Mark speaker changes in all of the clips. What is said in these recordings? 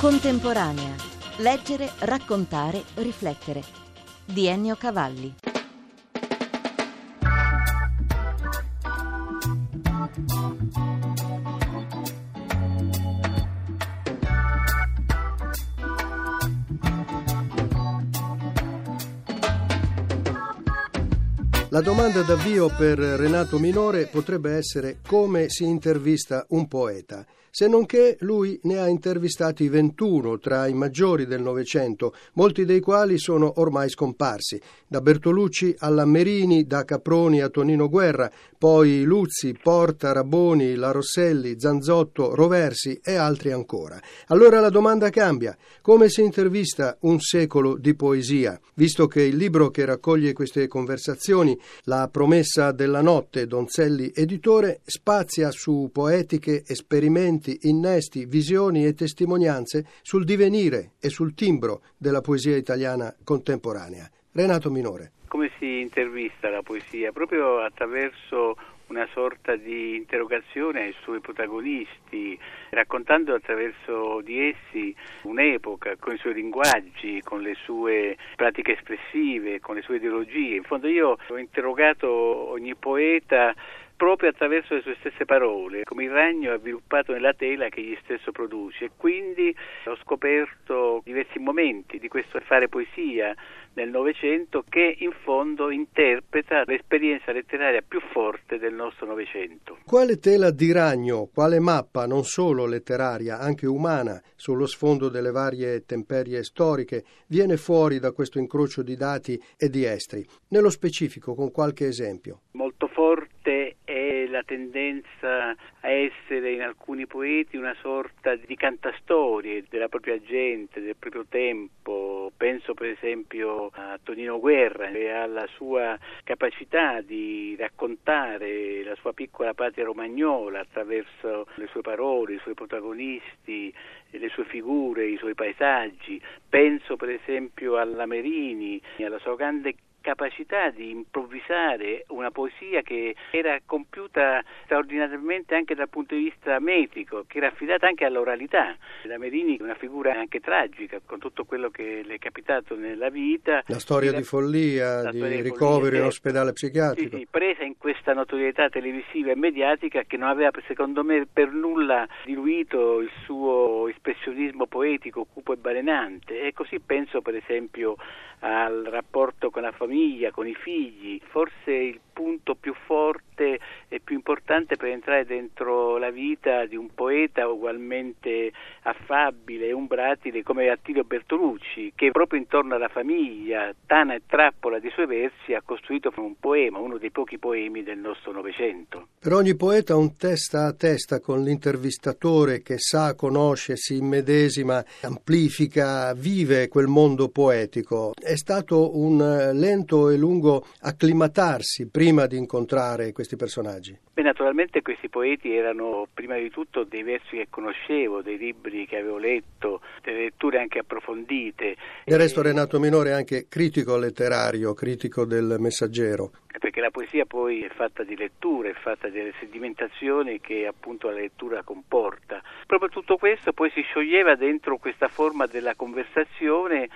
Speaker 1: Contemporanea. Leggere, raccontare, riflettere. Di Ennio Cavalli.
Speaker 2: La domanda d'avvio per Renato Minore potrebbe essere come si intervista un poeta se non che lui ne ha intervistati 21 tra i maggiori del Novecento, molti dei quali sono ormai scomparsi, da Bertolucci alla Merini, da Caproni a Tonino Guerra, poi Luzzi, Porta, Raboni, La Rosselli, Zanzotto, Roversi e altri ancora. Allora la domanda cambia, come si intervista un secolo di poesia, visto che il libro che raccoglie queste conversazioni, La promessa della notte, Donzelli editore, spazia su poetiche, esperimenti, racconti, innesti, visioni e testimonianze sul divenire e sul timbro della poesia italiana contemporanea. Renato Minore.
Speaker 3: Come si intervista la poesia? Proprio attraverso una sorta di interrogazione ai suoi protagonisti, raccontando attraverso di essi un'epoca con i suoi linguaggi, con le sue pratiche espressive, con le sue ideologie. In fondo io ho interrogato ogni poeta proprio attraverso le sue stesse parole, come il ragno avviluppato nella tela che egli stesso produce. E quindi ho scoperto diversi momenti di questo fare poesia nel Novecento che in fondo interpreta l'esperienza letteraria più forte del nostro Novecento.
Speaker 2: Quale tela di ragno, quale mappa non solo letteraria, anche umana, sullo sfondo delle varie temperie storiche, viene fuori da questo incrocio di dati e di estri? Nello specifico, con qualche esempio.
Speaker 3: Molto la tendenza a essere in alcuni poeti una sorta di cantastorie della propria gente, del proprio tempo. Penso per esempio a Tonino Guerra e alla sua capacità di raccontare la sua piccola patria romagnola attraverso le sue parole, i suoi protagonisti, le sue figure, i suoi paesaggi. Penso per esempio alla Merini, alla sua grande capacità di improvvisare una poesia che era compiuta straordinariamente anche dal punto di vista metrico, che era affidata anche all'oralità. La Merini è una figura anche tragica, con tutto quello che le è capitato nella vita.
Speaker 2: La storia di follia, di ricovero in ospedale psichiatrico.
Speaker 3: Sì, sì, presa in questa notorietà televisiva e mediatica che non aveva secondo me per nulla diluito il suo espressionismo poetico cupo e balenante e così penso per esempio al rapporto con la famiglia, con i figli, forse il punto più forte e più importante per entrare dentro la vita di un poeta ugualmente affabile e umbratile come Attilio Bertolucci, che proprio intorno alla famiglia, tana e trappola dei suoi versi, ha costruito un poema, uno dei pochi poemi del nostro Novecento.
Speaker 2: Per ogni poeta un testa a testa con l'intervistatore che sa, conosce, si immedesima, amplifica, vive quel mondo poetico. È stato un lento e lungo acclimatarsi prima prima di incontrare questi personaggi?
Speaker 3: Beh, naturalmente questi poeti erano prima di tutto dei versi che conoscevo, dei libri che avevo letto, delle letture anche approfondite.
Speaker 2: Del resto Renato Minore è anche critico letterario, critico del messaggero.
Speaker 3: Perché la poesia poi è fatta di letture, è fatta delle sedimentazioni che appunto la lettura comporta. Proprio tutto questo poi si scioglieva dentro questa forma della conversazione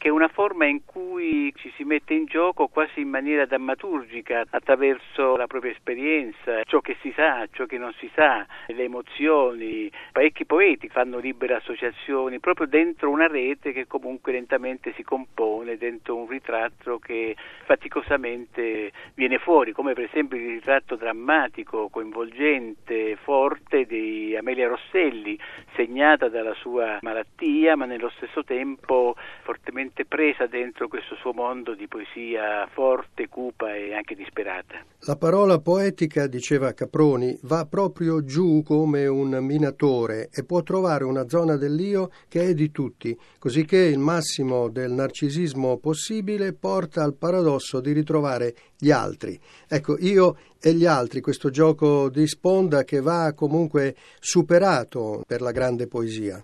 Speaker 3: che è una forma in cui ci si mette in gioco quasi in maniera drammaturgica attraverso la propria esperienza, ciò che si sa, ciò che non si sa, le emozioni. Parecchi poeti fanno libere associazioni proprio dentro una rete che comunque lentamente si compone, dentro un ritratto che faticosamente viene fuori, come per esempio il ritratto drammatico, coinvolgente, forte di Amelia Rosselli, segnata dalla sua malattia, ma nello stesso tempo fortemente veramente presa dentro questo suo mondo di poesia forte, cupa e anche disperata.
Speaker 2: La parola poetica, diceva Caproni, va proprio giù come un minatore e può trovare una zona dell'io che è di tutti, cosicché il massimo del narcisismo possibile porta al paradosso di ritrovare gli altri. Ecco, io e gli altri, questo gioco di sponda che va comunque superato per la grande poesia.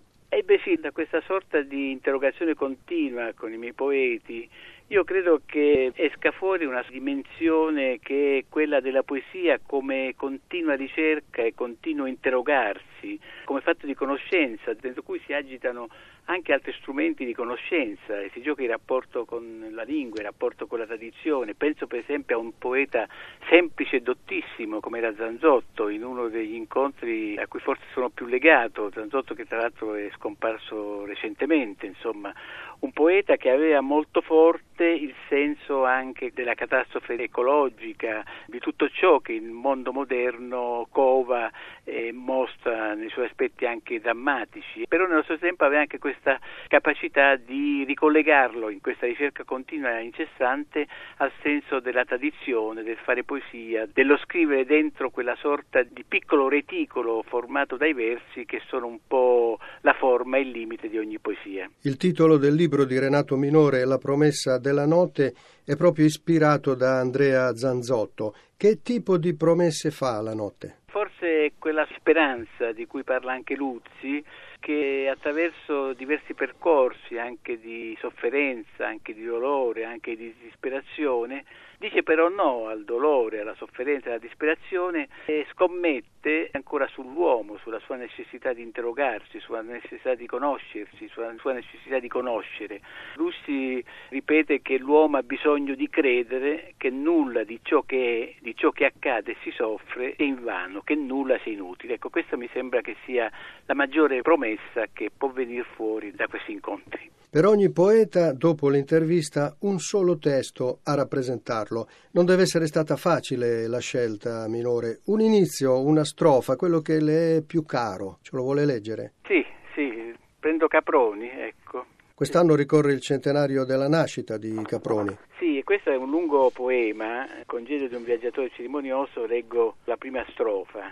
Speaker 3: Ebbe sì da questa sorta di interrogazione continua con i miei poeti Io credo che esca fuori una dimensione che è quella della poesia come continua ricerca e continuo interrogarsi, come fatto di conoscenza, dentro cui si agitano anche altri strumenti di conoscenza e si gioca il rapporto con la lingua, il rapporto con la tradizione. Penso per esempio a un poeta semplice e dottissimo come era Zanzotto, in uno degli incontri a cui forse sono più legato, Zanzotto che tra l'altro è scomparso recentemente, insomma, un poeta che aveva molto forte il senso anche della catastrofe ecologica, di tutto ciò che il mondo moderno cova e mostra nei suoi aspetti anche drammatici, però nello stesso tempo aveva anche questa capacità di ricollegarlo in questa ricerca continua e incessante al senso della tradizione, del fare poesia, dello scrivere dentro quella sorta di piccolo reticolo formato dai versi che sono un po' la forma e il limite di ogni poesia.
Speaker 2: Il titolo del libro di Renato Minore, La promessa della notte, è proprio ispirato da Andrea Zanzotto. Che tipo di promesse fa la notte?
Speaker 3: Forse quella speranza di cui parla anche Luzzi, che attraverso diversi percorsi, anche di sofferenza, anche di dolore, anche di disperazione, dice però no al dolore, alla sofferenza, alla disperazione e scommette ancora sull'uomo, sulla sua necessità di interrogarsi, sulla necessità di conoscersi, sulla sua necessità di conoscere. Russi ripete che l'uomo ha bisogno di credere che nulla di ciò che è, di ciò che accade e si soffre è invano, che nulla sia inutile. Ecco, questa mi sembra che sia la maggiore promessa che può venire fuori da questi incontri.
Speaker 2: Per ogni poeta, dopo l'intervista, un solo testo a rappresentarlo. Non deve essere stata facile la scelta minore. Un inizio, una strofa, quello che le è più caro. Ce lo vuole leggere?
Speaker 3: Sì, sì, prendo Caproni, ecco.
Speaker 2: Quest'anno ricorre il centenario della nascita di Caproni.
Speaker 3: Sì, questo è un lungo poema, Congedo di un viaggiatore cerimonioso, leggo la prima strofa.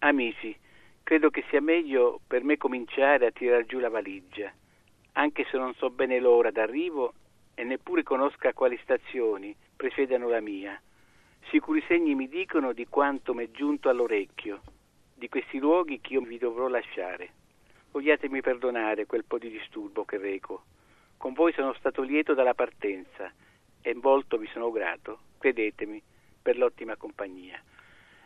Speaker 3: Amici, credo che sia meglio per me cominciare a tirar giù la valigia anche se non so bene l'ora d'arrivo e neppure conosca quali stazioni precedano la mia. Sicuri segni mi dicono di quanto m'è giunto all'orecchio, di questi luoghi che io vi dovrò lasciare. Vogliatemi perdonare quel po' di disturbo che reco. Con voi sono stato lieto dalla partenza e molto vi sono grato, credetemi, per l'ottima compagnia.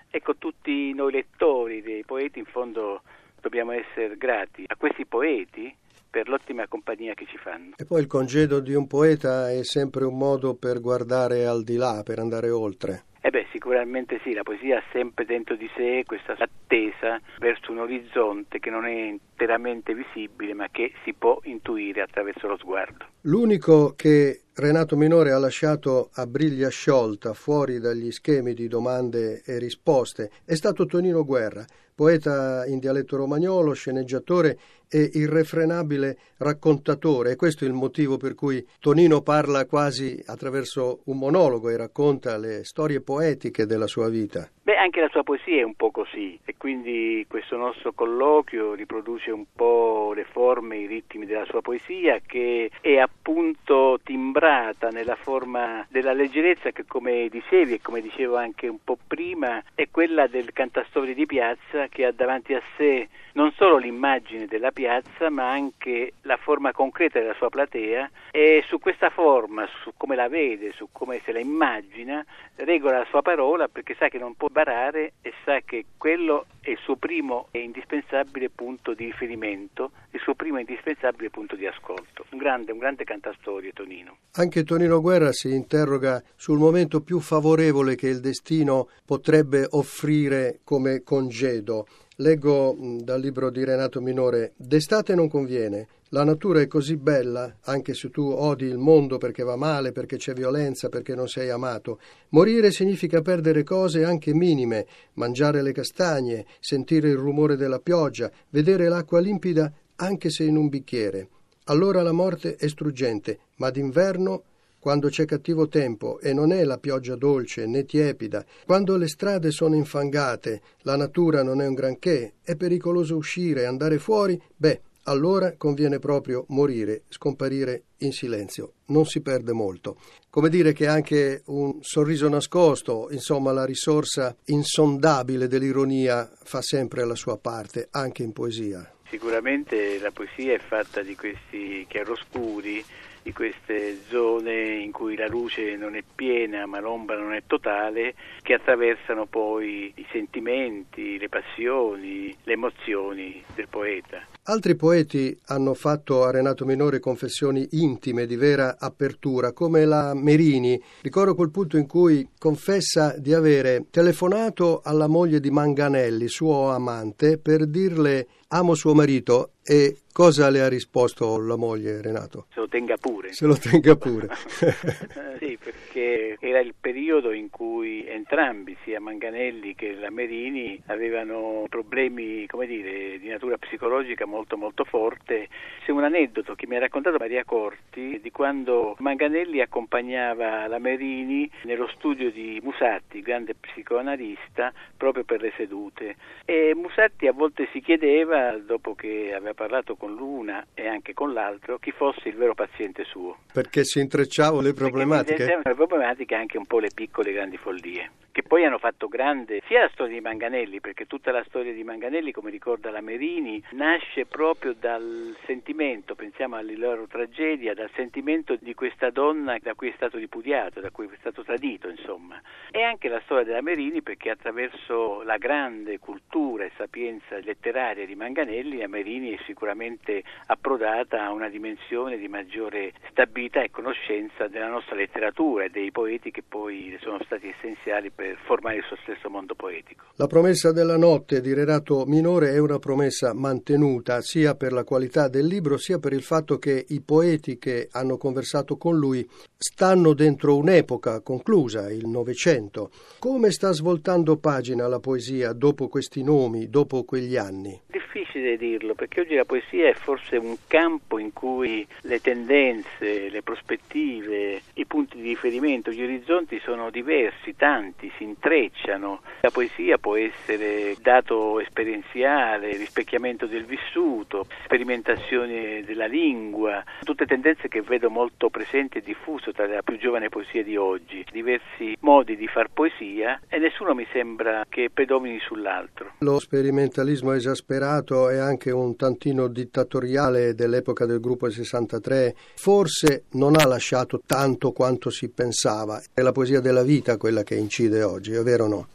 Speaker 3: Ecco, tutti noi lettori dei poeti in fondo dobbiamo essere grati a questi poeti per l'ottima compagnia che ci fanno.
Speaker 2: E poi il congedo di un poeta è sempre un modo per guardare al di là, per andare oltre.
Speaker 3: Eh beh, sicuramente sì, la poesia ha sempre dentro di sé questa attesa verso un orizzonte che non è interamente visibile, ma che si può intuire attraverso lo sguardo.
Speaker 2: L'unico che Renato Minore ha lasciato a briglia sciolta fuori dagli schemi di domande e risposte è stato Tonino Guerra, poeta in dialetto romagnolo, sceneggiatore e irrefrenabile raccontatore. E questo è il motivo per cui Tonino parla quasi attraverso un monologo e racconta le storie poetiche della sua vita.
Speaker 3: Beh, anche la sua poesia è un po' così e quindi questo nostro colloquio riproduce un po' le forme, i ritmi della sua poesia che è appunto timbrata nella forma della leggerezza che come dicevi e come dicevo anche un po' prima è quella del cantastorie di piazza che ha davanti a sé non solo l'immagine della piazza ma anche la forma concreta della sua platea e su questa forma, su come la vede, su come se la immagina, regola la sua parola perché sa che non può barare e sa che quello è il suo primo e indispensabile punto di riferimento, il suo primo e indispensabile punto di ascolto. Un grande, un grande cantastorie Tonino.
Speaker 2: Anche Tonino Guerra si interroga sul momento più favorevole che il destino potrebbe offrire come congedo. Leggo dal libro di Renato Minore, D'estate non conviene, la natura è così bella, anche se tu odi il mondo perché va male, perché c'è violenza, perché non sei amato. Morire significa perdere cose anche minime, mangiare le castagne, sentire il rumore della pioggia, vedere l'acqua limpida anche se in un bicchiere. Allora la morte è struggente, ma d'inverno quando c'è cattivo tempo e non è la pioggia dolce né tiepida, quando le strade sono infangate, la natura non è un granché, è pericoloso uscire, andare fuori, beh, allora conviene proprio morire, scomparire in silenzio, non si perde molto. Come dire che anche un sorriso nascosto, insomma la risorsa insondabile dell'ironia fa sempre la sua parte, anche in poesia.
Speaker 3: Sicuramente la poesia è fatta di questi chiaroscuri di queste zone in cui la luce non è piena ma l'ombra non è totale, che attraversano poi i sentimenti, le passioni, le emozioni del poeta.
Speaker 2: Altri poeti hanno fatto a Renato Minore confessioni intime di vera apertura, come la Merini. Ricordo quel punto in cui confessa di avere telefonato alla moglie di Manganelli, suo amante, per dirle amo suo marito e cosa le ha risposto la moglie Renato?
Speaker 3: Se lo tenga pure.
Speaker 2: Se lo tenga pure.
Speaker 3: sì, perché era il periodo in cui entrambi, sia Manganelli che la Merini, avevano problemi, come dire, di natura psicologica molto molto forte. C'è un aneddoto che mi ha raccontato Maria Corti di quando Manganelli accompagnava la Merini nello studio di Musatti, grande psicoanalista, proprio per le sedute. E Musatti a volte si chiedeva, dopo che aveva parlato con l'una e anche con l'altro, chi fosse il vero paziente suo.
Speaker 2: Perché si intrecciavano le problematiche?
Speaker 3: Le problematiche anche un po' le piccole grandi follie che poi hanno fatto grande sia la storia di Manganelli, perché tutta la storia di Manganelli, come ricorda la Merini, nasce proprio dal sentimento, pensiamo alla loro tragedia, dal sentimento di questa donna da cui è stato ripudiato, da cui è stato tradito, insomma. E anche la storia della Merini, perché attraverso la grande cultura e sapienza letteraria di Manganelli, la Merini è sicuramente approdata a una dimensione di maggiore stabilità e conoscenza della nostra letteratura e dei poeti che poi sono stati essenziali per formare il suo stesso mondo poetico.
Speaker 2: La promessa della notte di Renato Minore è una promessa mantenuta sia per la qualità del libro sia per il fatto che i poeti che hanno conversato con lui stanno dentro un'epoca conclusa, il Novecento. Come sta svoltando pagina la poesia dopo questi nomi, dopo quegli anni?
Speaker 3: difficile dirlo perché oggi la poesia è forse un campo in cui le tendenze, le prospettive, i punti di riferimento, gli orizzonti sono diversi, tanti, si intrecciano. La poesia può essere dato esperienziale, rispecchiamento del vissuto, sperimentazione della lingua, tutte tendenze che vedo molto presenti e diffuse tra la più giovane poesia di oggi, diversi modi di far poesia e nessuno mi sembra che predomini sull'altro.
Speaker 2: Lo sperimentalismo esasperato e anche un tantino dittatoriale dell'epoca del gruppo 63 forse non ha lasciato tanto quanto si pensava. È la poesia della vita quella che incide oggi, è vero o no?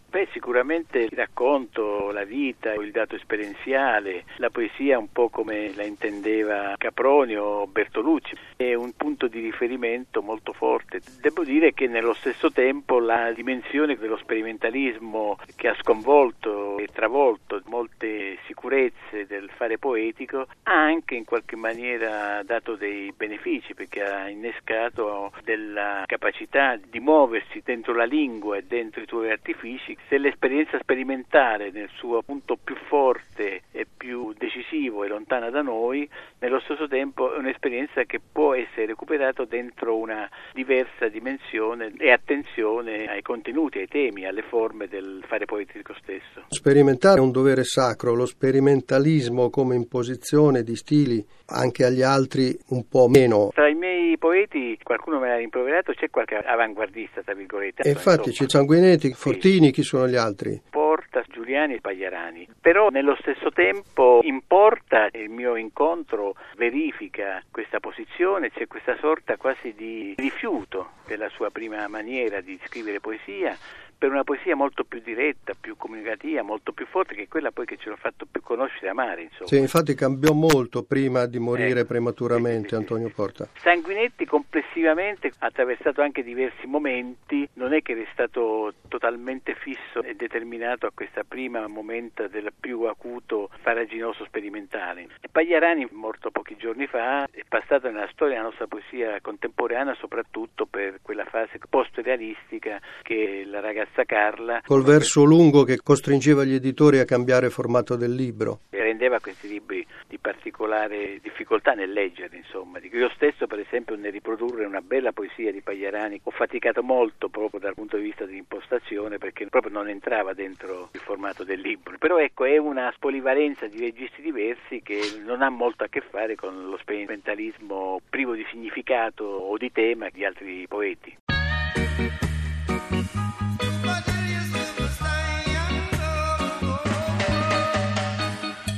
Speaker 3: Sicuramente il racconto, la vita, il dato esperienziale, la poesia un po' come la intendeva Caproni o Bertolucci, è un punto di riferimento molto forte. Devo dire che nello stesso tempo la dimensione dello sperimentalismo che ha sconvolto e travolto molte sicurezze del fare poetico ha anche in qualche maniera dato dei benefici perché ha innescato della capacità di muoversi dentro la lingua e dentro i tuoi artifici se l'esperienza sperimentale nel suo punto più forte e più decisivo e lontana da noi, nello stesso tempo è un'esperienza che può essere recuperata dentro una diversa dimensione e attenzione ai contenuti, ai temi, alle forme del fare poetico stesso.
Speaker 2: Sperimentare è un dovere sacro, lo sperimentalismo come imposizione di stili anche agli altri un po' meno.
Speaker 3: Tra i miei poeti qualcuno me l'ha rimproverato, c'è qualche avanguardista, tra virgolette.
Speaker 2: E infatti c'è Sanguinetti, Fortini, sì. chi sono gli altri?
Speaker 3: Porta, Giuliani e Pagliarani. Però nello stesso tempo importa il mio incontro verifica questa posizione, c'è questa sorta quasi di rifiuto della sua prima maniera di scrivere poesia per una poesia molto più diretta, più comunicativa, molto più forte, che è quella poi che ce l'ha fatto più conoscere e amare. Insomma.
Speaker 2: Sì, infatti cambiò molto prima di morire ecco, prematuramente sì, sì, Antonio Porta.
Speaker 3: Sanguinetti complessivamente ha attraversato anche diversi momenti, non è che è stato totalmente fisso e determinato a questa prima momento del più acuto faraginoso sperimentale. Pagliarani, morto pochi giorni fa, è passato nella storia della nostra poesia contemporanea soprattutto per quella fase post-realistica che la ragazza ragazza Carla.
Speaker 2: Col verso lungo che costringeva gli editori a cambiare formato del libro.
Speaker 3: E rendeva questi libri di particolare difficoltà nel leggere, insomma. Io stesso, per esempio, nel riprodurre una bella poesia di Pagliarani ho faticato molto proprio dal punto di vista dell'impostazione perché proprio non entrava dentro il formato del libro. Però ecco, è una spolivalenza di registri diversi che non ha molto a che fare con lo sperimentalismo privo di significato o di tema di altri poeti.